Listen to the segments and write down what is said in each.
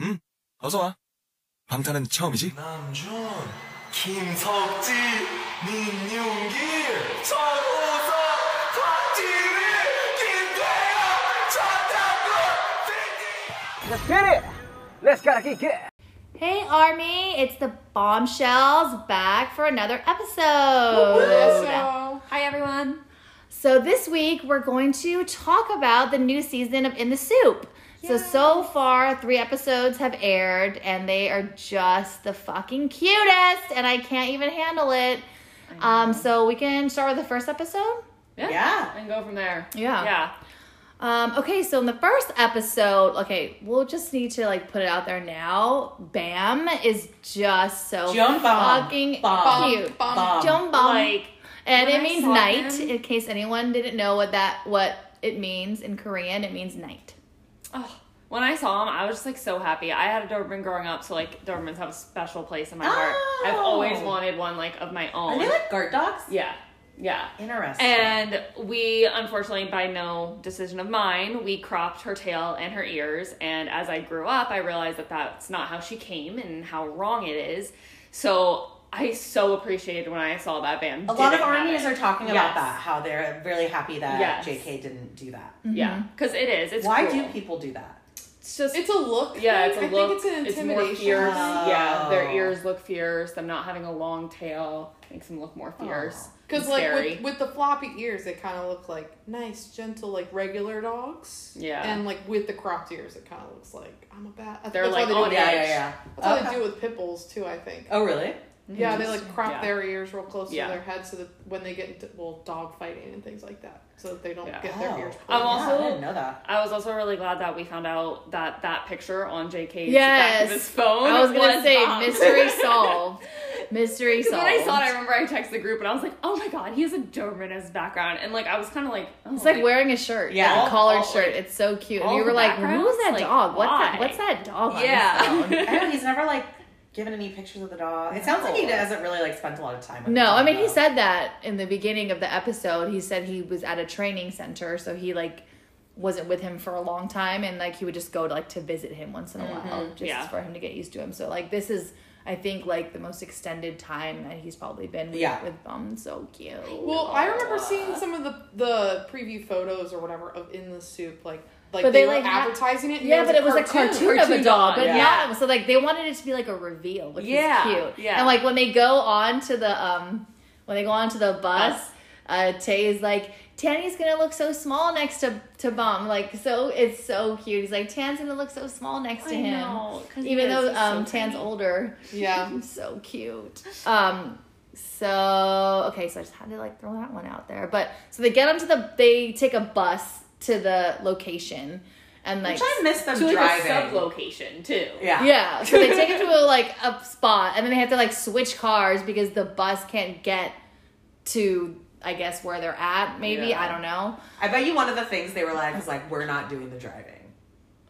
응? 방탄은 처음이지? 남준, 김석진, 민윤기, 김태형, Let's get it! Let's get it! Hey Army, it's the Bombshells back for another episode. Woo-hoo. Hi everyone. So this week we're going to talk about the new season of In the SOOP. So so far three episodes have aired and they are just the fucking cutest and I can't even handle it. Um so we can start with the first episode? Yeah. yeah. And go from there. Yeah. Yeah. Um, okay, so in the first episode, okay, we'll just need to like put it out there now. Bam is just so Jeon Bam. fucking Bam. cute. Bam. Jeon Bam. Like, and it I means night. him- In case anyone didn't know what that what it means in Korean, it means night. Oh, when I saw him, I was just like so happy. I had a Doberman growing up, so like Dobermans have a special place in my heart. I've Oh. always wanted one like of my own. Are they like guard dogs? yeah. Yeah. Interesting. And we, unfortunately, by no decision of mine, we cropped her tail and her ears. And as I grew up, I realized that that's not how she came and how wrong it is. So I so appreciated when I saw that band. a lot of didn't armies are talking Yes. about that, how they're really happy that Yes. JK didn't do that. Mm-hmm. Yeah, because it is. It's Why cruel. do people do that? It's just It's a look. yeah, thing. it's a I look. think it's an more intimidation. fierce. Oh. Yeah, their oh. ears look fierce. Them not having a long tail makes them look more fierce. Because and like scary. with, with the floppy ears, they kind of look like nice, gentle, like regular dogs. Yeah. And like with the cropped ears, it kind of looks like I'm a bat. They're that's like why they do oh, on. Yeah, yeah, yeah. That's how Okay. they do it with pit bulls too. I think. Oh, really? Yeah, they like crop Yeah. their ears real close Yeah. to their head so that when they get into well dog fighting and things like that, so that they don't Yeah. get their Oh. ears. I'm also- yeah, I didn't know that. I was also really glad that we found out that that picture on JK's Yes. back of his phone. I was gonna say Bob. mystery solved. Mystery solved. when I saw it, I remember I texted the group and I was like, "Oh my god, he has a Doberman as background," and like I was kind of like, oh, It's like wearing a shirt, Yeah. yeah, a collared All- shirt. It's so cute. And all you were like, "Who's that Like, dog? What's that? What's that dog?" on his yeah. phone?" I know he's never like given any pictures of the dog. It sounds like he No. hasn't really like spent a lot of time. With No, the I dog, mean he though. said that in the beginning of the episode. He said he was at a training center, so he like wasn't with him for a long time, and like he would just go to like to visit him once in a mm-hmm. while, just yeah. for him to get used to him. So like this is, I think, like the most extended time that he's probably been with, Yeah. with Bam. So cute. Well, I remember seeing some of the the preview photos or whatever of in the SOOP, like like But they, they, were like, advertising it. Yeah, but it was a cartoon, of a dog, but yeah. not so like they wanted it to be like a reveal, which Yeah, is cute. yeah. And like when they go on to the um when they go on to the bus, uh Tay is like Tanny's gonna look so small next to to Bam, like so it's so cute. He's like Tan's gonna look so small next to I him, know, even though he's so um Tan's older. Yeah. So cute. Um. So okay, so I just had to like throw that one out there. But so they get onto the they take a bus to the location, and like Which I missed them to like driving. a sub location too. Yeah. yeah, so they take it to a, like a spot, and then they have to like switch cars because the bus can't get to, I guess, where they're at. Maybe Yeah. I don't know. I bet you one of the things they were like is like, we're not doing the driving.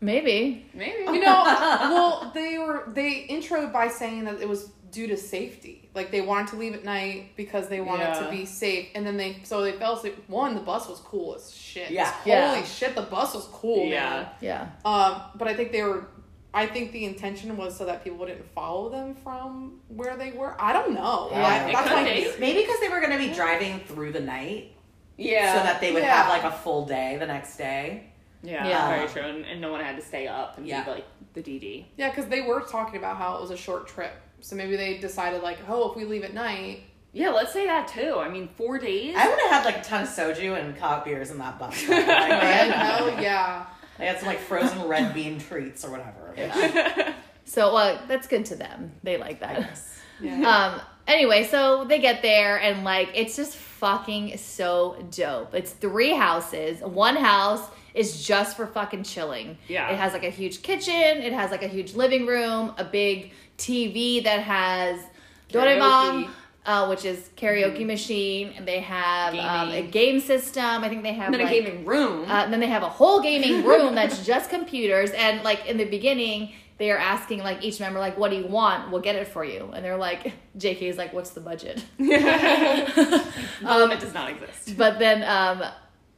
Maybe Maybe. You know, well, they were they introed by saying that it was due to safety. Like they wanted to leave at night because they wanted Yeah. to be safe, and then they so they fell asleep. One, the bus was cool as shit. Yeah. holy Yeah. shit, the bus was cool. Yeah. man. yeah. Um, but I think they were. I think the intention was so that people wouldn't follow them from where they were. I don't know. Yeah. I- It that's could my Maybe because they were going to be driving through the night, yeah. so that they would Yeah. have like a full day the next day. yeah, Yeah. very true. And, and no one had to stay up and Yeah. be like the DD. Yeah, because they were talking about how it was a short trip. So maybe they decided like, oh, if we leave at night, Yeah, let's say that too. I mean, four days. I would have had like a ton of soju and cop beers in that bus. Like, man, man, hell yeah. They had some like frozen red bean treats or whatever. So well, that's good to them. They like that. Yeah. Um. Anyway, so they get there and like it's just fucking so dope. It's three houses. One house is just for fucking chilling. Yeah. It has like a huge kitchen. It has like a huge living room, a big TV that has Doraemon, uh, which is karaoke machine, and they have um, a game system. I think they have And then like, a gaming room. uh, and then they have a whole gaming room that's just computers. And like in the beginning, they are asking like each member like, "What do you want? We'll get it for you." And they're like, "JK is like, what's the budget?" um, it does not exist. But then, um,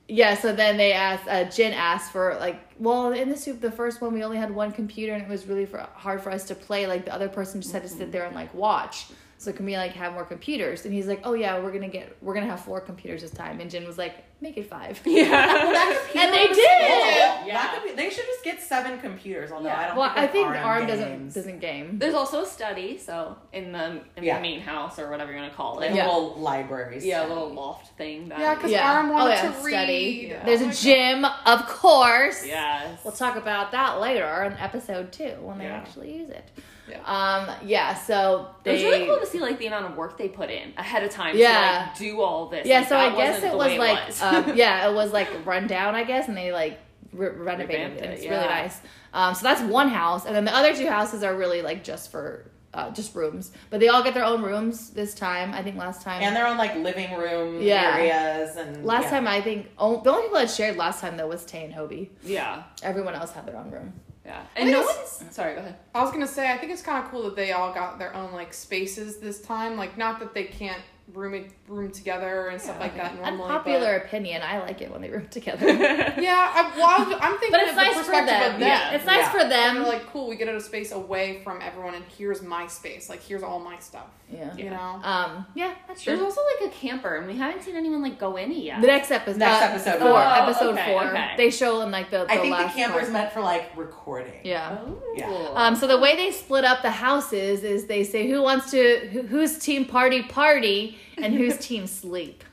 yeah, so then they asked, uh, Jin asked for like, well, in the SOOP, the first one we only had one computer and it was really for, hard for us to play. Like the other person just had to sit there and like watch. So can we like have more computers? And he's like, oh yeah, we're gonna get, we're gonna have four computers this time. And Jin was like, make it five. Yeah. and they did. Yeah. That could be, they should just get seven computers. Although I don't. Well, I think like Arm RM doesn't doesn't game. There's also a study, so in the in Yeah. the main house or whatever you want to call it. Yeah. little libraries. Yeah, a little loft thing. That, Yeah, because Yeah. Arm Oh, wanted yeah, to study. read. Yeah. There's Oh a my gym, of course. Yes. We'll talk about that later in episode two when they actually use it. Yeah. Um. Yeah. So It was really cool to see like the amount of work they put in ahead of time Yeah. to like do all this. Yeah, Like, so I guess it was way like, was. um, yeah, it was like run down, I guess, and they like re- renovated Revamped it. it, It's yeah. really nice. Um, so that's one house, and then the other two houses are really like just for uh, just rooms, but they all get their own rooms this time. I think last time. and their own like living room Yeah. areas and last yeah. time I think oh, the only people that shared last time though was Tay and Hobie. yeah, Everyone else had their own room. Yeah, and no one's. Mm. Sorry, go ahead. I was gonna say, I think it's kind of cool that they all got their own like spaces this time. Like, not that they can't room room together and stuff like that normally. Unpopular opinion. I like it when they room together. Yeah, I, well, I'm thinking But it's of nice for them. of them. Yeah. It's nice Yeah. for And them. they're like, cool, we get a space away from everyone, and here's my space. Like, here's all my stuff. Yeah. You know. Um. Yeah, that's true. There's also like a camper, and we haven't seen anyone like go in it yet. The next episode. Next uh, episode. Four. Oh, episode okay, four. okay. They show in like the. the I think the last camper's part. meant for like recording. Yeah. Oh. Yeah. Um, so the way they split up the houses is they say who wants to who, who's team party party and who's team sleep.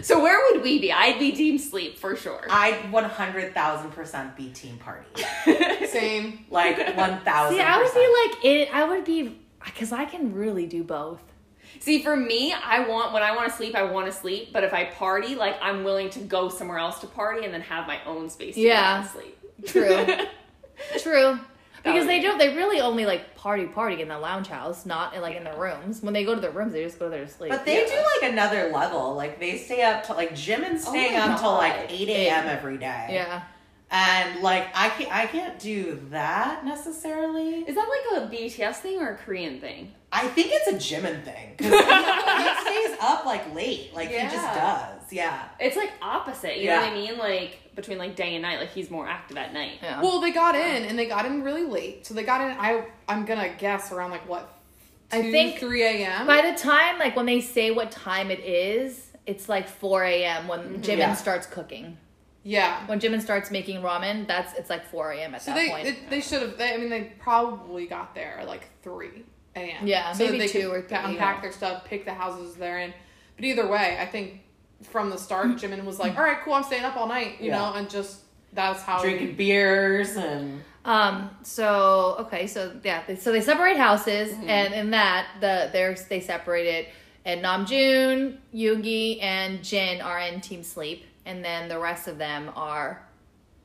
So where would we be? I'd be team sleep for sure. I'd one hundred thousand percent be team party. Same. Like one thousand. See, I would be like it. I would be because I can really do both. See, for me, I want when I want to sleep, I want to sleep. But if I party, like I'm willing to go somewhere else to party and then have my own space to Yeah. go sleep. True. True. Because they don't. They really only like party party in the lounge house, not in like in their rooms. When they go to their rooms, they just go there to sleep. But they Yeah. do like another level. Like they stay up to like Jimin oh staying my up till like eight a.m. every day. yeah. And like I can't I can't do that necessarily. Is that like a BTS thing or a Korean thing? I think it's a Jimin thing because he, he stays up like late. Like he just does. Yeah. It's like opposite. You Yeah. know what I mean? Like between like day and night. Like he's more active at night. Yeah. Well, they got in, and they got in really late. So they got in. I I'm gonna guess around like what. I think 3 a.m. By the time, like when they say what time it is, it's like 4 a.m. when Jimin Mm-hmm. Yeah. starts cooking. Yeah. When Jimin starts making ramen, that's it's like 4 a.m. at So that they point. it, they should have. They, I mean, they probably got there like three a.m. Yeah, so that maybe they two could or three, Unpack yeah. their stuff, pick the houses they're in. But either way, I think from the start, Jimin was like, "All right, cool, I'm staying up all night," you Yeah. know, and just that's how Drinking beers and Um. So okay. So yeah. They, so they separate houses, Mm-hmm. and in that the they're they separated, and Namjoon, Yoongi, and Jin are in Team Sleep, and then the rest of them are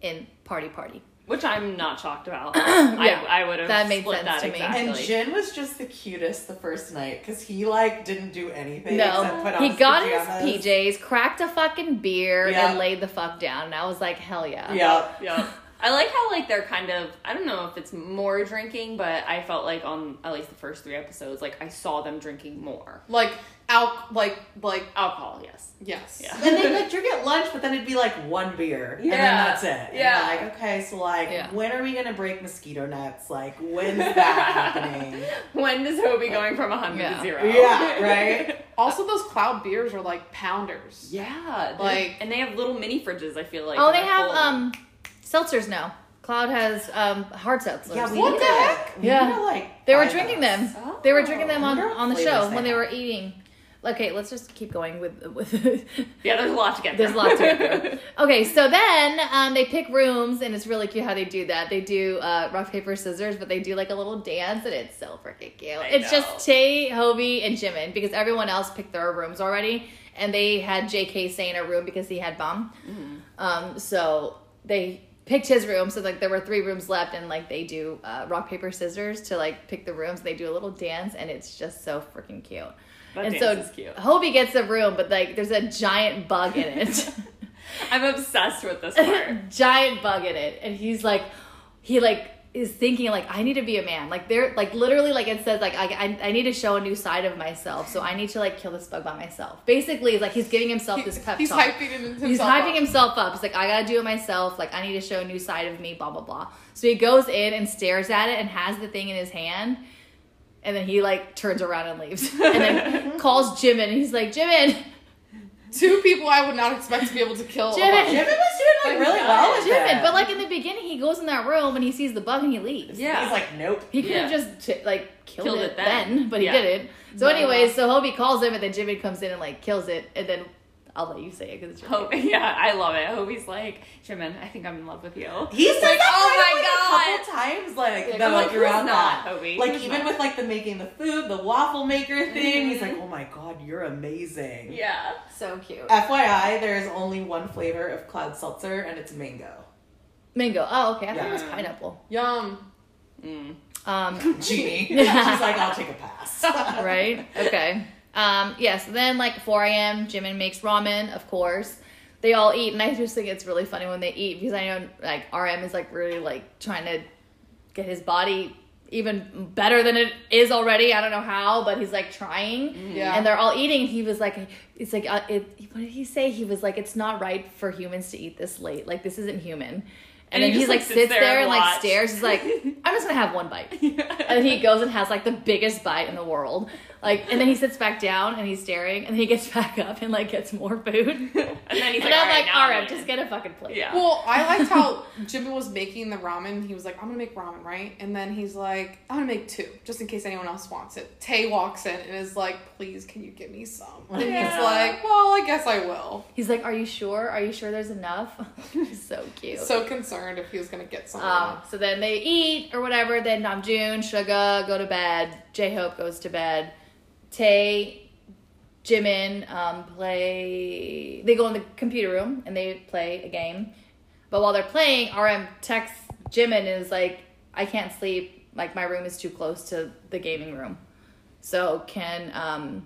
in Party Party. Which I'm not shocked about. Yeah, I, I would have that made split sense that to me. and Jin was just the cutest the first night because he like didn't do anything No, except put on he his got pajamas. his PJs, cracked a fucking beer, Yeah. and laid the fuck down. And I was like, hell yeah. Yeah. yeah. I like how like they're kind of I don't know if it's more drinking, but I felt like on at least the first three episodes, like I saw them drinking more. like al like like Alcohol, yes. yes. Yeah. And they like drink at lunch, but then it'd be like one beer, and then Yeah. that's it. And Yeah. like okay, so like, Yeah. when are we gonna break mosquito nets? Like, when's that happening? When is Hobie going from 100 Yeah. to 0? Yeah, right. Also, those Kloud beers are like pounders. Yeah, Like- like and they have little mini fridges. I feel like. Oh, they have full. um seltzers now. Kloud has um hard seltzers. Yeah, we What the heck? Yeah. need to, like, They were drinking those. them. They were drinking them on, on the show when they have. were eating. Okay, let's just keep going with with. Yeah, there's a lot to get. There's a lot to get through. Okay, so then um, they pick rooms, and it's really cute how they do that. They do uh, rock paper scissors, but they do like a little dance, and it's so freaking cute. I it's know. just Tay, Hobie, and Jimin because everyone else picked their rooms already, and they had J.K. stay in a room because he had Bam. Mm-hmm. Um, so they picked his room. So like there were three rooms left, and like they do uh, rock paper scissors to like pick the rooms. They do a little dance, and it's just so freaking cute. That and so cute. Hobie gets the room, but like there's a giant bug in it. I'm obsessed with this part. giant bug in it and he's like he like is thinking like I need to be a man. Like they're like literally like it says like I, I I need to show a new side of myself. So I need to like kill this bug by myself. Basically, it's like he's giving himself this pep He's talk. hyping himself. He's hyping up. himself up. He's like, I gotta do it myself. Like, I need to show a new side of me, blah, blah, blah. So he goes in and stares at it and has the thing in his hand. And then he, like, turns around and leaves. And then calls Jimin. And he's like, Jimin, Two people I would not expect to be able to kill. Jimin. Jimin was doing like really well with Jimin. it. But, like, in the beginning, he goes in that room and he sees the bug and he leaves. Yeah. he's like, nope. He could have Yeah. just, ch- like, killed, Killed it, it then. then. but he Yeah. didn't. So, No. anyways, so Hobie calls him and then Jimin comes in and, like, kills it. And then I'll let you say it because it's your Hope, favorite. yeah, I love it. Hobie's like, Jimin, I think I'm in love with you. He's Like, that oh my God. a couple times, like Yeah, though, I'm like, around not, that. Hobie? Like Who's even not? with like the making the food, the waffle maker thing. He's Mhm. like, oh my god, you're amazing. Yeah. So cute. FYI, there's only one flavor of Kloud seltzer, and it's mango. Mango. Oh, okay. I thought it was pineapple. Yum. Mm. Genie. Um, She's like, I'll take a pass. right? Okay. Um, yes. then like 4 a.m. Jimin makes ramen, of course. They all eat, and I just think it's really funny when they eat because I know like RM is like really like trying to get his body even better than it is already. I don't know how, but he's like trying. Yeah. And they're all eating. He was like, it's like, uh, it, what did he say? He was like, it's not right for humans to eat this late. Like, this isn't human. And, And then he he just, like like, sits sits there, there and and like stares. He's like, I'm just gonna have one bite. And he goes and has like the biggest bite in the world. Like, and then he sits back down and he's staring, and then he gets back up and like gets more food. And And then he's I'm like, all right, like, now all I'm right, in." just get a fucking plate. Yeah. Well, I liked how Jimin was making the ramen. He was like, I'm gonna make ramen, right? And then he's like, I'm gonna make two, just in case anyone else wants it. Tay walks in and is like, please, can you give me some? And Yeah. he's like, well, I guess I will. He's like, are you sure? Are you sure there's enough? so cute. So concerned if he was gonna get some. Um, so then they eat or whatever. Then Namjoon, Suga go to bed. J Hope goes to bed. Tay, Jimin um, play. They go in the computer room and they play a game. But while they're playing, RM texts Jimin is like, "I can't sleep. Like my room is too close to the gaming room. So can um,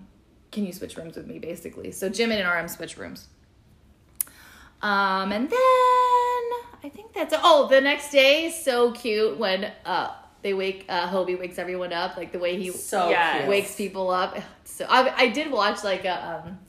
can you switch rooms with me, basically?" So Jimin and RM switch rooms. Um, and then I think that's oh, the next day so cute when uh they wake uh Hobie wakes everyone up like the way he so Yeah. cute. wakes people up. So I I did watch like a um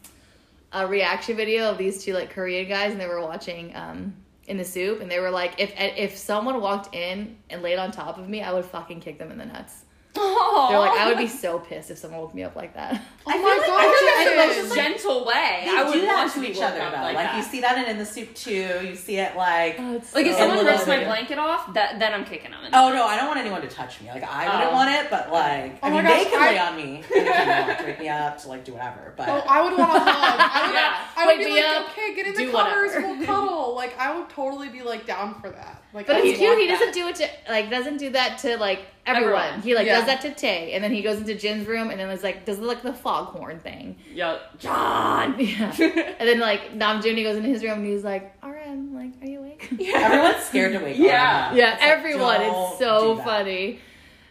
a reaction video of these two like Korean guys and they were watching um in the SOOP and they were like if if someone walked in and laid on top of me I would fucking kick them in the nuts. They're like I would be so pissed if someone woke me up like that. oh I feel my like- god, I feel like Jimin. the most gentle way. They I would do that want to each other up though. Like, Like, you see that in, in the SOOP too. You see it like. Oh, it's Like if someone And rips my blanket off, that then I'm kicking them. In. Oh no, I don't want anyone to touch me. Like I wouldn't Oh. want it, but like Oh I my mean, gosh, they can I- lay on me they want to wake me up to like do whatever. But Oh, I would want to hug. I would, Yeah. I would Wake be like, up, okay, get in the covers, we'll cuddle. Like, I would totally be like down for that. Like, But I it's cute. He doesn't do it to like doesn't do that to like everyone. Everyone. He like Yeah. does that to Tay, and then he goes into Jin's room, and then it's like does like the foghorn thing. Yep. John. Yeah. and then like Namjoon he goes into his room and he's like, "RM, like, are you awake?" Yeah, everyone's scared to wake Yeah. up. yeah, It's everyone. don't It's so funny.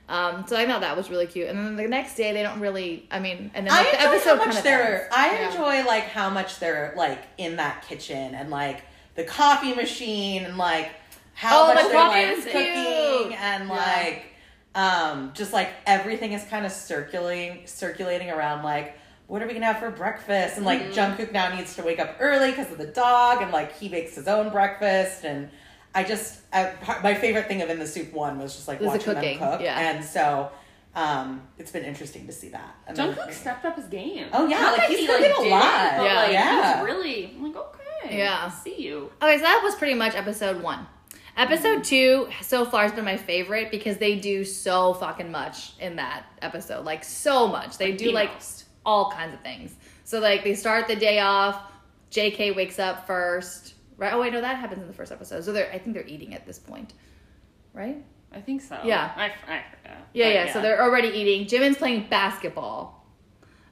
Um, so I thought that was really cute. And then the next day they don't really. I mean, and then I like, the episode how kind much of they're. ends. I Yeah. enjoy like how much they're like in that kitchen and like the coffee machine and like how Oh, much the they're like cooking and Yeah. like um just like everything is kind of circulating circulating around like what are we gonna have for breakfast and like Mm-hmm. Jungkook now needs to wake up early because of the dog and like he makes his own breakfast and I just I, my favorite thing of in the SOOP one was just like Was watching cooking, them cook yeah. and so um it's been interesting to see that and then- Jungkook stepped up his game. Oh, yeah, Not like, he's he, cooking a did lot. but, Yeah. like, Yeah. He's really I'm like okay. Yeah. I see you. Okay, so that was pretty much episode one. Episode two so far has been my favorite because they do so fucking much in that episode. Like so much. They Like do like most. all kinds of things. So like they start the day off. JK wakes up first. Right? Oh wait, no, that happens in the first episode. So they're I think they're eating at this point. Right? I think so. Yeah. I, I. Yeah, But yeah. So they're already eating. Jimin's playing basketball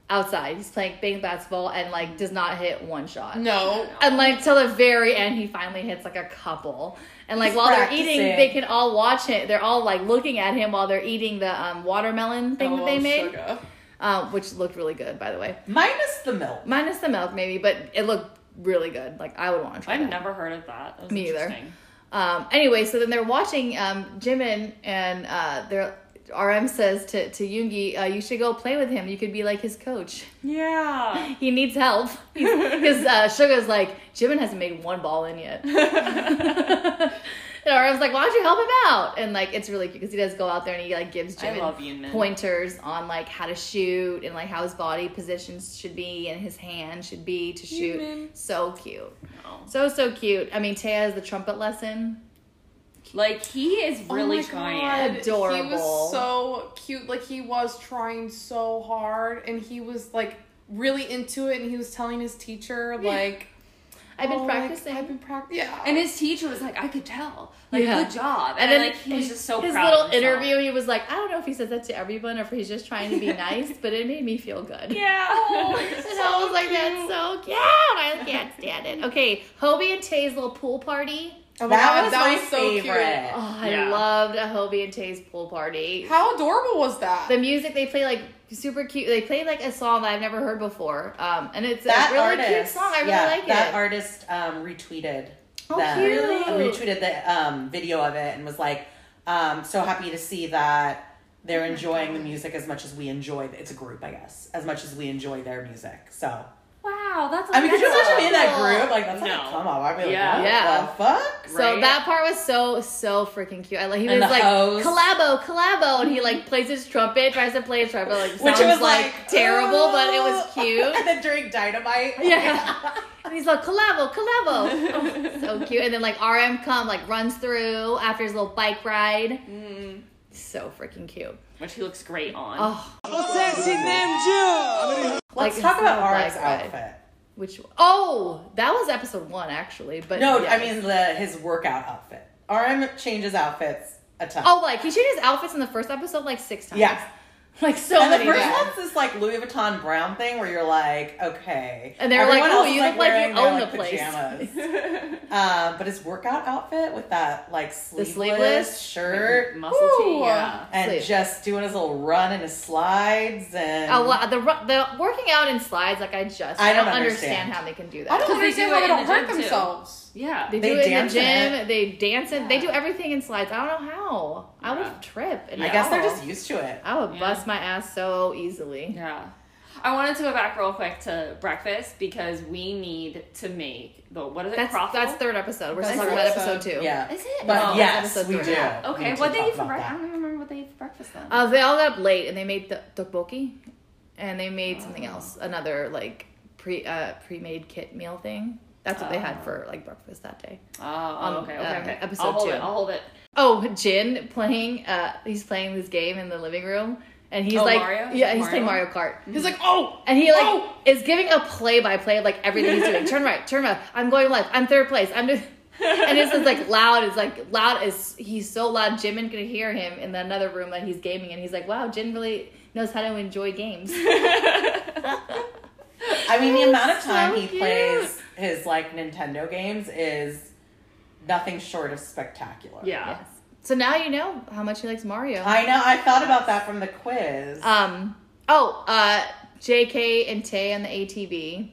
outside. He's playing playing basketball and like does not hit one shot. No. And like till the very end, he finally hits like a couple. And like He's while they're eating, they can all watch it. They're all like looking at him while they're eating the um, watermelon thing I that they made, um, which looked really good, by the way. minus the milk. Minus the milk, maybe, but it looked really good. Like I would want to try. I've that. never heard of that. that Me either. Um, anyway, so then they're watching um, Jimin, and uh, they're, RM says to, to Yoongi, uh, you should go play with him. You could be like his coach. Yeah. He needs help. Because uh, Suga's like, Jimin hasn't made one ball in yet. and RM's like, why don't you help him out? And like, it's really cute because he does go out there and he like gives Jimin pointers on like how to shoot and like how his body positions should be and his hand should be to shoot. Yoonmin. So cute. Oh. So, so cute. I mean, Taya has the trumpet lesson. Like he is oh really oh my trying. God. He was so cute. Like he was trying so hard, and he was like really into it. And he was telling his teacher like, I've been "Oh, like, practicing. I've been practicing." Yeah. And his teacher was like, I could tell. Like, Yeah. good job. And And, then then like he was just so his proud little of interview, he was like, I don't know if he says that to everyone or if he's just trying to be nice, but it made me feel good. Yeah. Oh, and I was like, that's so cute. I can't stand it. Okay, Hobie and Tay's little pool party. Oh my that God, was that my was so cute. favorite. Oh, I Yeah. loved a Hobie and Tay's pool party. How adorable was that? The music they play like super cute. They play like a song that I've never heard before, um, and it's that a really artist, cute song. I really yeah, like that it. That artist um, retweeted. Oh, them, cute. Retweeted the um, video of it and was like, um, "So happy to see that they're enjoying the music as much as we enjoy. It's a group, I guess, as much as we enjoy their music. So wow, that's I mean, could you imagine being in that group? Like that's like, No. come on, I'd be like, Yeah. what Yeah. the fuck? So Right? that part was so so freaking cute. I like he And was like hose. collabo, collabo, and he like plays his trumpet, tries to play his trumpet, like Which sounds was like, like terrible, but it was "Oh." cute. and then during Dynamite, Yeah. And he's like, collabo, collabo. Oh, so cute. And then like RM come, like runs through after his little bike ride. Mm. So freaking cute. Which he looks great on. Oh, Let's Like, talk about his RX little bike outfit. which oh, that was episode one actually. But No, yes. I mean the his workout outfit. RM changes outfits a ton. Oh, like he changed his outfits in the first episode like six times. Yeah. Like so and the many first one's this like Louis Vuitton brown thing where you're like, okay. And they were like, "Oh, you look like you wearing their, own the like, place." Pajamas. um, but his workout outfit with that like sleeveless, sleeveless? shirt Muscle Ooh. tee, yeah. and Sleeve. just doing his little run and his slides and Oh, well, the the working out in slides, like I just I I don't don't, understand. understand. how they can do that. I don't Because they understand do how they don't hurt themselves. too. Themselves. Yeah. They, They do it in dance the in gym. it. They dance it. They do everything in slides. I don't know how. I would trip. And I guess they're just used to it. I would Yeah. bust my ass so easily. Yeah. I wanted to go back real quick to breakfast because we need to make the what is it? That's Croffle? that's third episode. We're That's talking third about episode. episode two. Yeah. Is it? But Oh, yes, episode we three. do. Okay, We what to they talk eat for breakfast? I don't even remember what they ate for breakfast then. Uh, they all got up late and they made the tteokbokki, and they made something Oh. else, another like pre uh, pre made kit meal thing. That's what they had for like breakfast that day. oh, um, okay, okay, uh, okay. episode I'll hold two. it. I'll hold it. Oh, Jin playing. Uh, he's playing this game in the living room, and he's Oh, like, Mario? yeah, Is it he's playing Mario? Mario Kart. He's like, oh, And he like Oh! is giving a play by play of like everything he's doing. Turn right, turn left. I'm going left. I'm third place. I'm doing. and this is like loud. It's like loud. Is he's so loud? Jimin could hear him in another room that he's gaming, and he's like, "Wow, Jin really knows how to enjoy games." I mean, the amount of So time he cute. plays his like Nintendo games is nothing short of spectacular. Yeah. yes. So now you know how much he likes Mario. I know. I thought about that from the quiz. um. Oh, uh, J.K. and Tay on the ATV,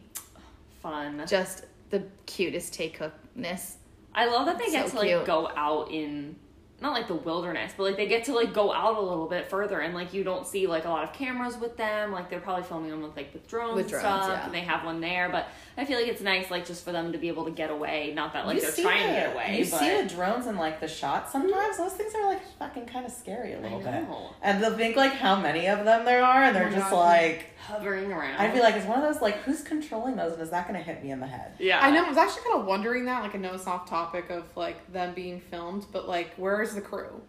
Fun. just the cutest Tay cookness. I love that they get So to like go out in not like the wilderness, but like they get to like go out a little bit further and like you don't see like a lot of cameras with them. Like they're probably filming them with like with drones With and drones, stuff, yeah. and they have one there. But I feel like it's nice like just for them to be able to get away. Not that like You they're see trying to get away. You but see the drones in like the shots sometimes. Those things are like fucking kind of scary a little bit. know. And they'll think like how many of them there are, and they're Oh just God. like. hovering around. I'd be like, it's one of those like, who's controlling those, and is that going to hit me in the head? yeah, I know. I was actually kind of wondering that. Like, I know it's off topic of like them being filmed, but like, where is the crew?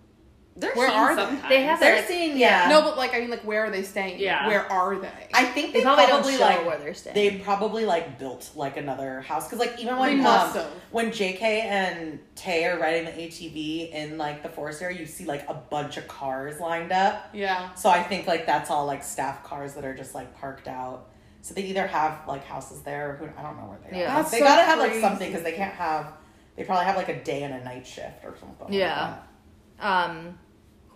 They're Where seen are they? sometimes. They have They're like- seeing, yeah. No, but like, I mean, like, where are they staying? Yeah. Where are they? I think They they, probably, probably, don't show like where they're staying. they probably like built like another house because like even when They must um, have. when J.K. and Tay are riding the ATV in like the forest area, you see like a bunch of cars lined up. yeah. So I think like that's all like staff cars that are just like parked out. So they either have like houses there, or who I don't know where they Yeah. are. That's they so gotta have like something because they can't have. They probably have like a day and a night shift or something. like Yeah. that. Um,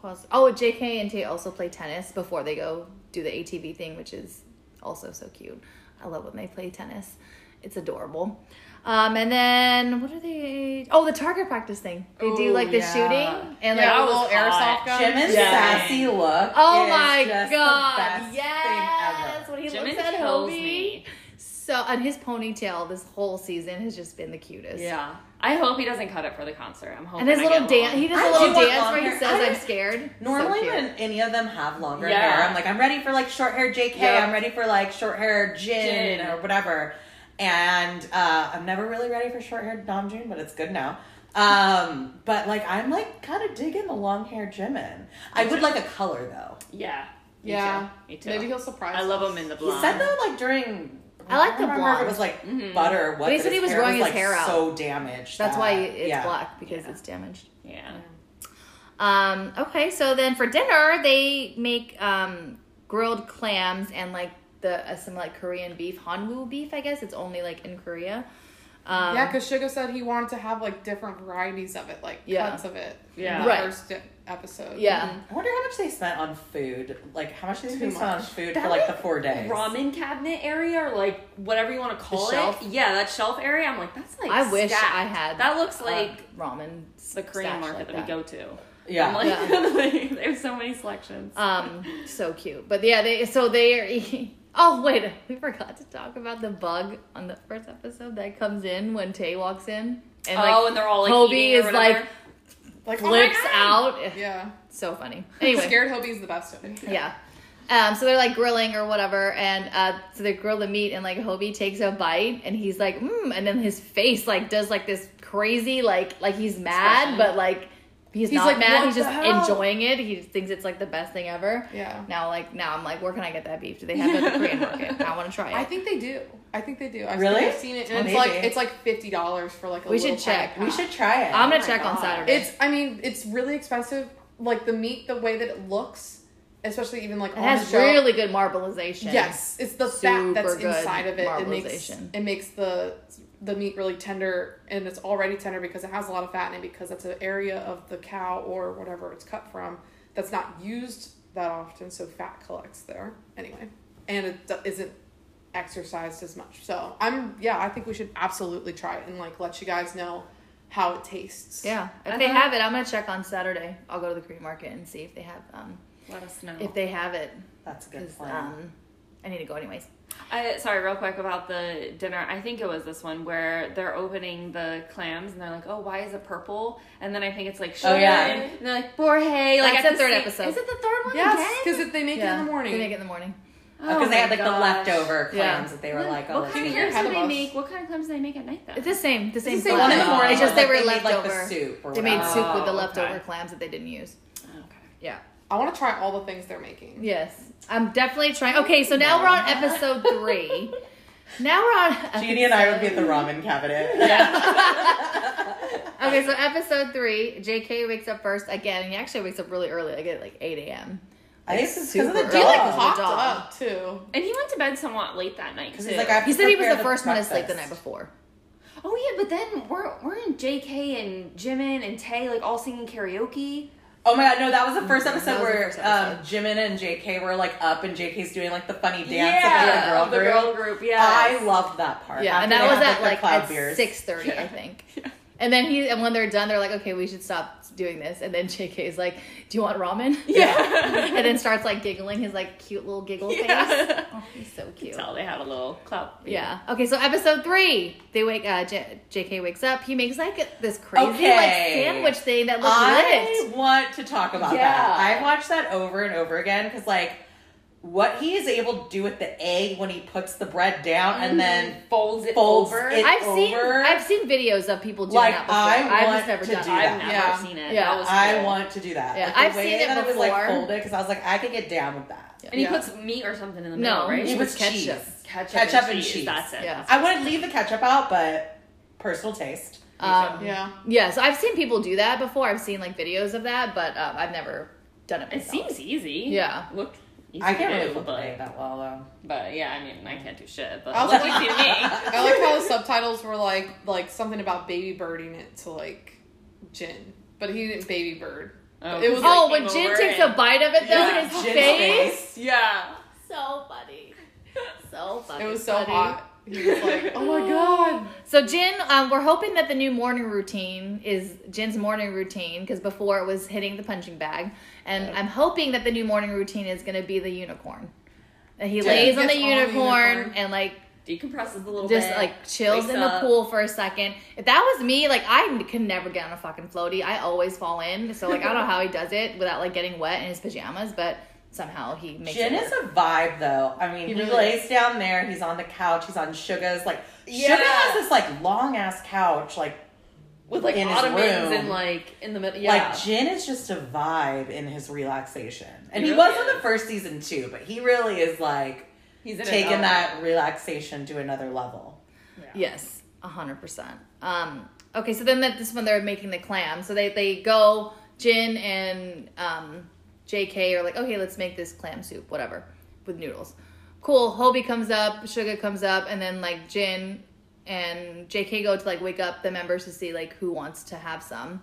who else? oh, J.K. and Tay also play tennis before they go do the ATV thing, which is also so cute. I love when they play tennis. It's adorable. Um, and then what are they? Oh, the target practice thing. They do like the yeah. shooting and Yeah, like a was little hot. airsoft gun. Jimin's Yeah. sassy look. Oh is my just god! The best yes, Thing ever. when he Jimin looks at kills Hobie. me. So, and his ponytail this whole season has just been the cutest. Yeah. I hope he doesn't cut it for the concert. I'm hoping. And his I little get dance, long. he does I a do little want dance where he hair. says, I- "I'm scared." Normally, so cute. when any of them have longer Yeah. hair, I'm like, I'm ready for like short hair JK. Yep. I'm ready for like short hair Jin, Jin. or whatever. And uh, I'm never really ready for short hair Namjoon, but it's good now. Um, but like, I'm like kind of digging the long hair Jimin. I would like a color though. Yeah. Me Yeah. Too. Me too. Maybe he'll surprise. I love us. him in the blonde. He blonde. said though, like during. I like the don't remember if blonde. It was like Mhm. butter. or What, But he said he was hair growing his like, hair out. So damaged. That's that- why it's yeah. black because Yeah. it's damaged. Yeah. Um, okay, so then for dinner they make um, grilled clams and like the uh, some like Korean beef, Hanwoo beef. I guess it's only like in Korea. Um, Yeah, because Suga said he wanted to have like different varieties of it, like Yeah. cuts of it. Yeah. Right. first di- episode. yeah. I wonder how much they spent on food. Like, how much did they Too spend on food That for like the four days? Ramen cabinet area or like whatever you want to call shelf? it. Yeah, that shelf area. I'm like, that's like. I wish. I had. That looks uh, like ramen. the Korean market like that, we go to. Yeah. I'm like, Yeah. there's so many selections. Um, so cute. But yeah, they so they are. eating- Oh wait, we forgot to talk about the bug on the first episode that comes in when Tay walks in and like oh, and they're all like Hobie eating or is like whatever. Like, oh flips God. out. Yeah. So funny. Anyway, Scared Hobie's the best of it. Yeah. Um, so they're like grilling or whatever, and uh, so they grill the meat, and like Hobie takes a bite, and he's like, mm, and then his face like does like this crazy, like like he's mad, Expression. but like he's, He's not like, mad. He's just hell?" enjoying it. He thinks it's like the best thing ever. Yeah. Now, like now, I'm like, where can I get that beef? Do they have it at the Korean market? I want to try it. I think they do. I think they do. I've, Really? I've seen it, and Oh, it's like it's like fifty dollars for like a. We should little tiny check. We should try it. I'm gonna oh my check on Saturday. It's. I mean, it's really expensive. Like the meat, the way that it looks, especially even like it on has the shelf. really good marbleization. Yes, it's the fat that's inside of it. It makes marbleization. it makes the the meat really tender, and it's already tender because it has a lot of fat in it because that's an area of the cow or whatever it's cut from that's not used that often, so fat collects there anyway, and it do- isn't exercised as much. So I'm yeah, I think we should absolutely try it and like let you guys know how it tastes. Yeah. If they have it, I'm gonna check on Saturday. I'll go to the Korean market and see if they have um Let us know. if they have it. That's a good plan. um, I need to go anyways. I, sorry, real quick about the dinner. I think it was this one where they're opening the clams and they're like, "Oh, why is it purple?" And then I think it's like sugar. Oh, yeah. and they're like Borhe. Like That's at the third same- episode. Is it the third one Yes, again? because they make it in the morning. They make it in the morning. Because Oh uh, they had my like the gosh. leftover Yeah. clams that they were like, oh, what let's kind of clams do they make? What kind of clams do they make at night Though It's the same. The same. the same one in the morning. It's just Like, they were made, left like, the soup or They made soup with the Oh, leftover okay. clams that they didn't use. okay. Yeah. I want to try all the things they're making. Yes. I'm definitely trying. Okay, so now we're on episode three. Now we're on. Jeannie and I would be at the ramen cabinet. Yeah. Okay, so episode three, JK wakes up first again, and he actually wakes up really early, like at like 8 a.m. I think it's because of the Super He like dog. popped dog. up too. And he went to bed somewhat late that night Because too. he's like, He said he was prepare the first one to sleep the night before. oh yeah, but then we're we're in JK and Jimin and Tay like all singing karaoke. Oh my god, no, that was the first episode the where first um. Jimin and JK were like up and JK's doing like the funny dance yeah, of like, the girl group. group. Yeah, I loved that part. Yeah, and that was at their like Kloud at beers. six thirty, I think. And then he and when they're done, they're like, "Okay, we should stop doing this." And then JK is like, "Do you want ramen?" Yeah. and then starts like giggling his like cute little giggle Yeah. face. Oh, he's so cute. tell they have a little clout. Yeah. Okay, so episode three, they wake. Uh, J- JK wakes up. He makes like this crazy Okay. like sandwich thing that looks I lit. want to talk about Yeah. that. I watched that over and over again because like what he is able to do with the egg when he puts the bread down and then folds it folds over. it I've seen. I've seen videos of people doing Like, that before. I I've want just never to done do it. I've that. never Yeah. seen it. Yeah. That was I cool. want to do that. Yeah, Like, I've way seen it that it was like folded because I was like, I could get down with that. And he Yeah. puts meat or something in the No, middle, right? he It puts ketchup. cheese. ketchup, Ketchup and and cheese. cheese. That's it. Yeah. I wouldn't leave the ketchup out, but personal taste. Um, Yeah. yeah, so I've seen people do that before. I've seen like videos of that, but um, I've never done it. It seems easy. Yeah. Look. Easy I can't to really do, the but, egg that well though. but yeah, I mean, I can't do shit. But I was like- easy me. I like how the subtitles were like like something about baby birding it to like Jin, but he didn't baby bird. Oh, It was Oh, like, when Jin over takes and- a bite of it though, Yeah, his Jin's face. Yeah. So funny. So funny. It was so funny. hot. He was like, oh my god. So Jin, um, we're hoping that the new morning routine is Jin's morning routine because before it was hitting the punching bag, and I'm hoping that the new morning routine is going to be the unicorn. That he Yeah, lays on the gets on the unicorn, unicorn. and like Decompresses a little bit. just bit. like chills in the up. pool for a second. If that was me, like I could never get on a fucking floaty. I always fall in. So like I don't know how he does it without like getting wet in his pajamas, but somehow he makes Jin is a vibe though. I mean, he, He really lays down there. He's on the couch. He's on Suga's. Like Yeah. Suga has this like long ass couch. Like with like in ottomans and like in the middle. Yeah. like Jin is just a vibe in his relaxation, and He he, really was is. the first season too. But he really is like He's taking that relaxation to another level. Yes, a hundred percent. Um, okay, so then that this one they're making the clam. So they they go Jin and um, J.K. are like, okay, let's make this clam soup, whatever, with noodles. Cool. Hobie comes up, Suga comes up, and then like Jin and J.K. go to like wake up the members to see like who wants to have some,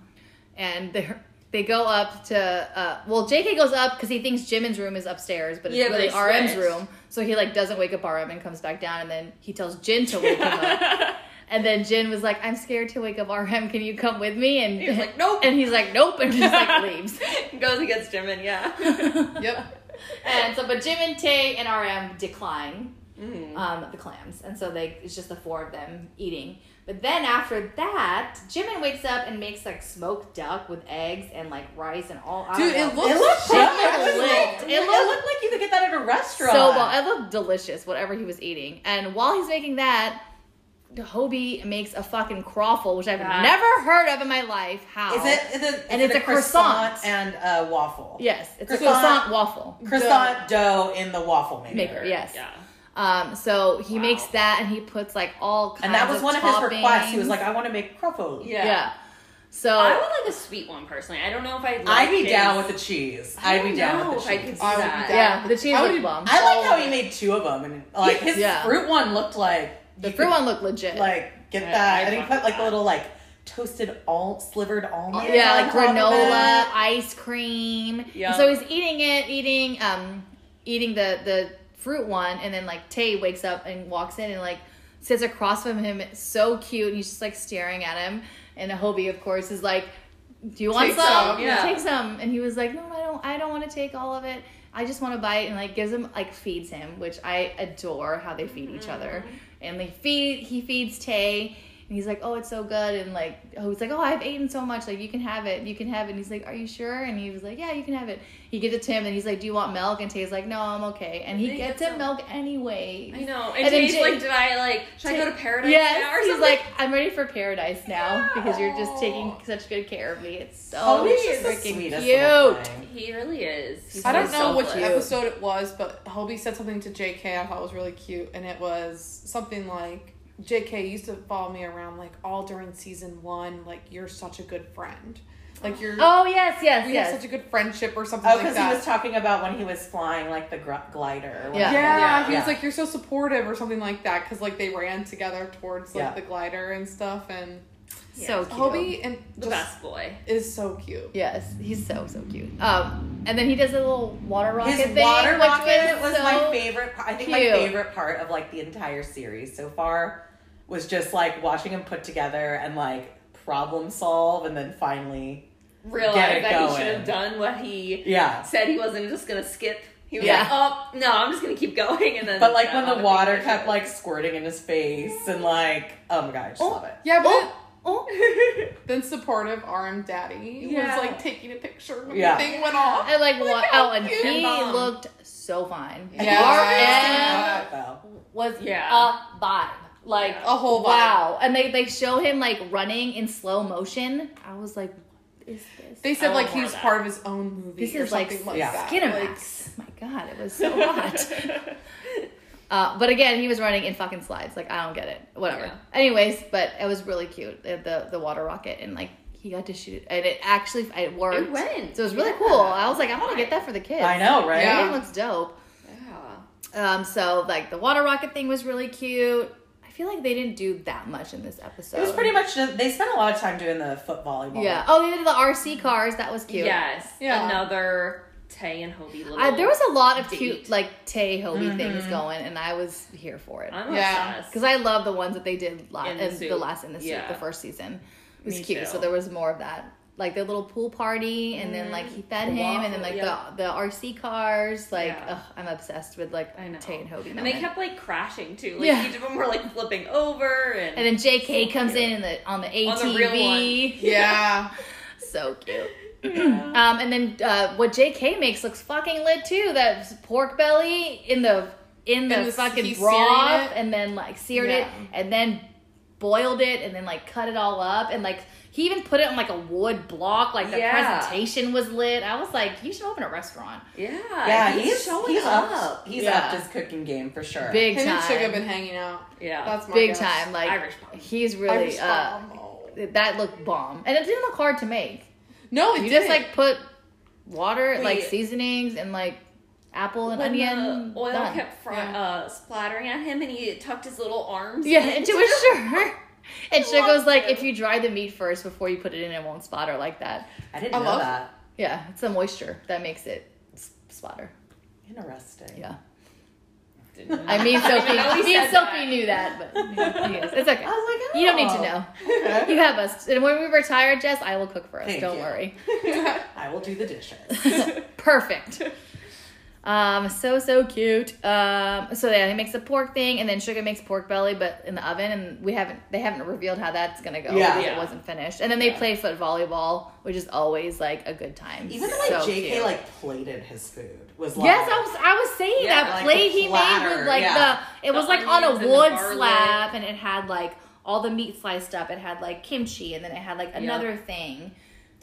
and they they go up to uh, well J.K. goes up because he thinks Jimin's room is upstairs, but it's Yeah, really RM's room. So he like doesn't wake up RM and comes back down, and then he tells Jin to wake him up. And then Jin was like, "I'm scared to wake up RM. Can you come with me?" And he's like, "Nope." And he's like, "Nope," and just like leaves. goes against Jimin. Yeah. Yep. and so, but Jimin Tay and RM decline Mm-hmm. um, the clams, and so they it's just the four of them eating. But then after that, Jimin wakes up and makes like smoked duck with eggs and like rice and all. I Dude, don't it know. looks It looked so. It looked- It, it looked, looked- like you could get that at a restaurant. so well. It looked delicious, whatever he was eating. And while he's making that, Hobie makes a fucking croffle, which I've That- never heard of in my life. How Is it? Is it is And it it's a croissant. and a waffle. Yes, it's a Croissant. croissant waffle croissant dough in the waffle maker. maker. Yes. yeah. Um. So he Wow. makes that, and he puts like all kinds. And that was of one of his requests. He was like, "I want to make croffle." Yeah. yeah. So I would like a sweet one personally. I don't know if I'd. Like I'd be his- down with the cheese. I I'd be don't down know with if the I cheese. could do I would be that. down. yeah, the cheese I was would- bomb. I like all how he made two of them, and like his Yeah. fruit one looked like the fruit could, one looked legit. Like get Yeah, that, I and he fuck put with like the that. little like toasted all slivered almond. yeah, on like top of granola, it. ice cream. Yum. And so he's eating it, eating um eating the the fruit one and then like Tay wakes up and walks in and like sits across from him so cute and he's just like staring at him and Hobie of course is like do you want Take some? some, yeah. Take some. And he was like, No, I don't I don't want to take all of it. I just want to bite and like gives him like feeds him, which I adore how they feed each other. And they feed he feeds Tay and he's like, Oh, it's so good and like oh he's like, Oh, I've eaten so much, like you can have it, you can have it and he's like, Are you sure? And he was like, Yeah, you can have it. He gives it to him and he's like, Do you want milk? And Tay's like, No, I'm okay. And he He gets gets him some- milk anyway. I know. And And, Tay's Jay- like, did I like? Should I go to paradise Yes, now or he's something? like, I'm ready for paradise now because you're just taking such good care of me. It's so Oh, he's just freaking sweetest cute. he really is. He's I don't so know which selfless. episode it was, but Hobie said something to JK I thought was really cute, and it was something like JK used to follow me around like all during season one. Like you're such a good friend. Like you're. Oh yes, yes, we yes. have such a good friendship or something Oh, like because that. he was talking about when he was flying like the gr- glider. Or Yeah. yeah, whatever. he Yeah. was like, "You're so supportive" or something like that, because like they ran together towards like Yeah. the glider and stuff, and so cute. Hobie and the best boy. is so cute. Yes, he's so so cute. Um, and then he does a little water rocket His thing, water which rocket was so my favorite. part. I think my favorite part of like the entire series so far was just like watching him put together and like problem solve, and then finally, Realized Get it that he should have done what he yeah. said he wasn't just gonna skip. He was Yeah. like, oh no, I'm just gonna keep going, and then. But like when the water kept like squirting in his face and like, oh my god, I just Oh. love it. Yeah, but Oh, oh. then supportive RM Daddy Yeah. was like taking a picture when Yeah. the thing went off. And like what? Oh, and he Bomb. looked so fine. Yeah. RM was Yeah. a vibe. Like A whole vibe. wow. And they they show him like running in slow motion. I was like, what is this? They said like want more he's that. part of his own movie This or is like, something like, yeah. that. Skinamax. My God, it was so hot. uh, but again, he was running in fucking slides. Like I don't get it. Whatever. Yeah. Anyways, but it was really cute. The the, the water rocket and like he got to shoot and it actually it worked. It went. So it was really Yeah. cool. I was like, I want to get that for the kids. I know, right? Yeah. It looks dope. Yeah. Um, so like the water rocket thing was really cute. I feel like they didn't do that much in this episode. It was pretty much. Just, they spent a lot of time doing the foot volleyball. Yeah. Oh, they did the RC cars. That was cute. Yes. Yeah. Another Tay and Hobie little. I, there was a lot of date. cute like Tay Hobie Mm-hmm. things going, and I was here for it I'm Yeah. because I love the ones that they did la- In in the the, last in the SOOP, Yeah. the first season. It was Me cute, too. so there was more of that. Like the little pool party, and then like he fed The him, and then like yeah. the the RC cars. Like Yeah. ugh, I'm obsessed with like I know. Tay and Hobie. And they kept like crashing too. Like Yeah. each of them were like flipping over and, and then JK So comes cute. in in the on the ATV. On the real one. Yeah. so cute. Um, and then uh, what JK makes looks fucking lit too. That pork belly in the in the And the- fucking broth, and then like seared it, and then boiled it, and then like cut it all up, and like he even put it on like a wood block. Like the Yeah. presentation was lit. I was like, you should open a restaurant, yeah, Yeah, he's, he's showing he's up. upped. He's Yeah. upped his cooking game for sure. big Him time, and Suga have been hanging out. Yeah, That's my big guess. time. Like Irish bomb. he's really Irish uh, bomb. Oh. that looked bomb, and it didn't look hard to make. No, it You just didn't. like put water, like seasonings, and like apple and when onion. the oil done. kept fr- Yeah. uh, splattering at him, and he tucked his little arms. Yeah, into his shirt. And Suga love was like, it. if you dry the meat first before you put it in, it won't splatter like that. I didn't I know love- that. Yeah, it's the moisture that makes it splatter. Interesting. Yeah. Didn't- I mean, Sophie, me and Sophie knew that, but yes, it's okay. I was like, You don't need to oh, know. okay. You have us. And when we retire, Jess, I will cook for us. Thank don't you. worry. I will do the dishes. Perfect. Um, so so cute. Um, so yeah, he makes the pork thing, and then Suga makes pork belly, but in the oven, and we haven't they haven't revealed how that's gonna go Yeah. because Yeah. it wasn't finished. And then they Yeah. play foot volleyball, which is always like a good time. Even so like JK cute. like plated his food was like Yes, I was I was saying Yeah, that like plate the he made platter, with like yeah. the it The was like on a onions and the wood slab and it had like all the meat sliced up. It had like kimchi and then it had like another thing.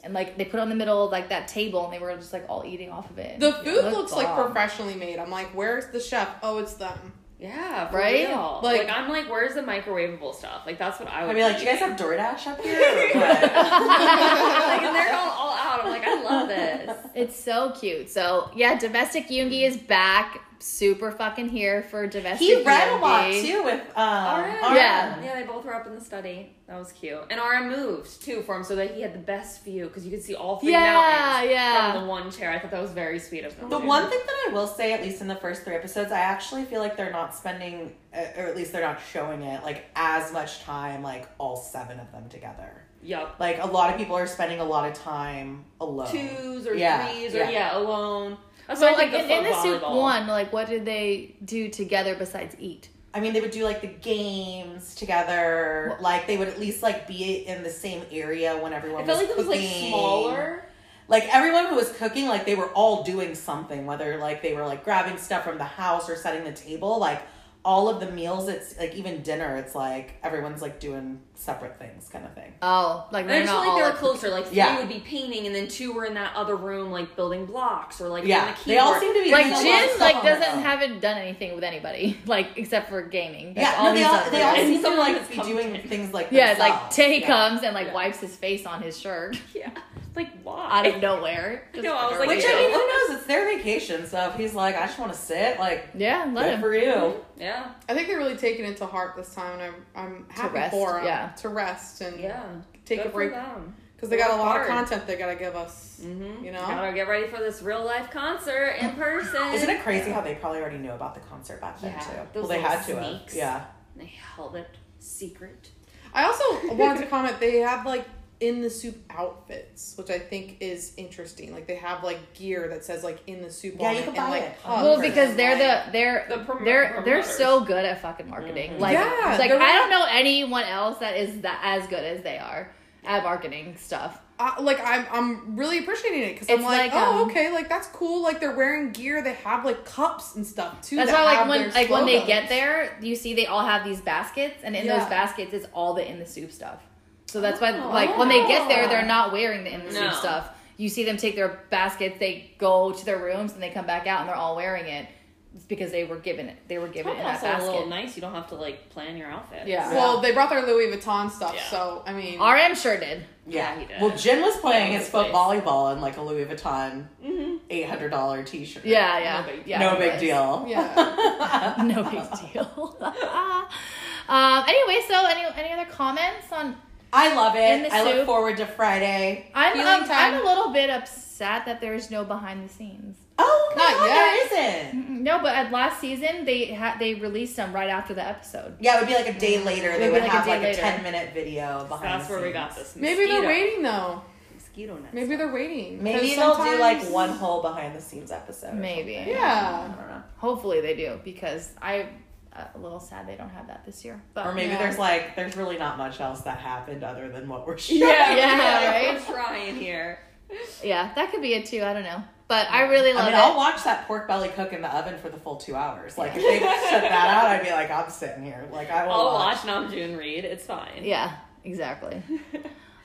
And like they put it on the middle of like that table and they were just like all eating off of it. the food looked looks like professionally made. I'm like, where's the chef? Oh, it's them. Yeah, for Right? real. Like- Like, I'm like, where's the microwavable stuff? Like that's what I would. I'd be like, do you guys have DoorDash up here? Like, and they're going all out. I'm like, I love this. It's so cute. So yeah, domestic Yoongi is back. Super fucking here for domestic. he read a lot Yoongi. too with um RM. RM. Yeah. Yeah, they both were up in the study. That was cute. And RM moved too for him so that he had the best view because you could see all three Yeah, mountains yeah. from the one chair. I thought that was very sweet of them. The one thing that I will say, at least in the first three episodes, I actually feel like they're not spending, uh, or at least they're not showing it, like as much time, like all seven of them together. Yup. Like a lot of people are spending a lot of time alone. Twos or Yeah, threes or yeah. yeah, alone. That's So why like in, the in the SOOP one, like what did they do together besides eat? I mean, they would do like the games together. Like they would at least like be in the same area when everyone I felt was like it was like smaller. Like everyone who was cooking, like they were all doing something. Whether like they were like grabbing stuff from the house or setting the table. Like all of the meals, it's like even dinner. It's like everyone's like doing separate things, kind of thing. Oh, like they're just not like all they were like, closer. Like three Yeah. would be painting, and then two were in that other room, like building blocks or like Yeah, the they all seem to be like doing a lot of Jin like doesn't own. haven't done anything with anybody like except for gaming. That's Yeah, all no, they all done they all really. seem to like be doing things like yeah, like themselves. Tay Yeah. comes and like Yeah. wipes his face on his shirt Yeah, like why? out of nowhere. Just know, I was like, Which real. I mean, who knows? It's their vacation, so if he's like, I just want to sit, like, yeah, let good him. for you. Yeah, I think they're really taking it to heart this time, and I'm I'm happy rest, for them yeah. to rest and yeah. take Good a break because they got a Work lot of content they gotta give us. Mm-hmm. You know? gotta get ready for this real life concert in person. Isn't it crazy how they probably already knew about the concert back then Yeah, too? those well, they had to have. Yeah. They held it secret. I also wanted to comment. They have like in the SOOP outfits, which I think is interesting. Like they have like gear that says like in the SOOP Yeah, on you it, can and buy like it. Well, because they're like- the they're The prom- they're they're so good at fucking marketing. Like, Yeah, like they're I don't know anyone else that is that as good as they are at marketing stuff. uh, like I'm I'm really appreciating it because I'm like, like, oh um, okay, like that's cool. Like they're wearing gear. They have like cups and stuff too. That's that why, like when their like when they get there, you see they all have these baskets, and in Yeah. those baskets is all the in the SOOP stuff. So that's why, like when they get there, they're not wearing the in the No. stuff. You see them take their baskets, they go to their rooms, and they come back out, and they're all wearing it. It's because they were given it. They were given it in that also a little basket. nice. You don't have to like plan your outfit. Yeah. Well, they brought their Louis Vuitton stuff, Yeah. so I mean, RM sure did. Yeah. Yeah, he did. Well, Jin was playing Yeah, his his foot face. volleyball in like a Louis Vuitton Mm-hmm. eight hundred dollar t shirt. Yeah, yeah, No big- yeah. no big deal. yeah. no big deal. um. Anyway, so any any other comments on I love it. the I look forward to Friday. I'm um. I'm a little bit upset that there's no behind the scenes. Oh, Not no, yet. there isn't. No, but at last season they had they released them right after the episode. Yeah, it would be like a day later. It They would would like have day like a ten minute video behind. That's the where we got this. Maybe they're waiting though. Mosquito net. Maybe they're waiting. Maybe 'Cause they'll do like one whole behind the scenes episode. Maybe. Yeah. I don't know. Hopefully they do because I a little sad they don't have that this year. But Or maybe Yeah. there's like there's really not much else that happened other than what we're showing. Yeah, Yeah, right. right? We're trying here. yeah, that could be it too. I don't know, but I really love I mean, it. I'll watch that pork belly cook in the oven for the full two hours. Like if they shut that out, I'd be like, I'm sitting here. Like I will I'll watch. watch Namjoon read. It's fine. Yeah, exactly.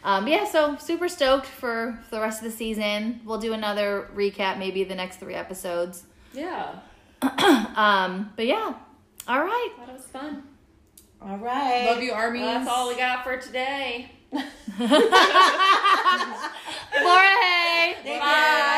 um, yeah, so super stoked for, for the rest of the season. We'll do another recap, maybe the next three episodes. Yeah. Um, but yeah, all right. That was fun. All right. Love you, Army. Well, that's all we got for today. Laura Bye. Bye.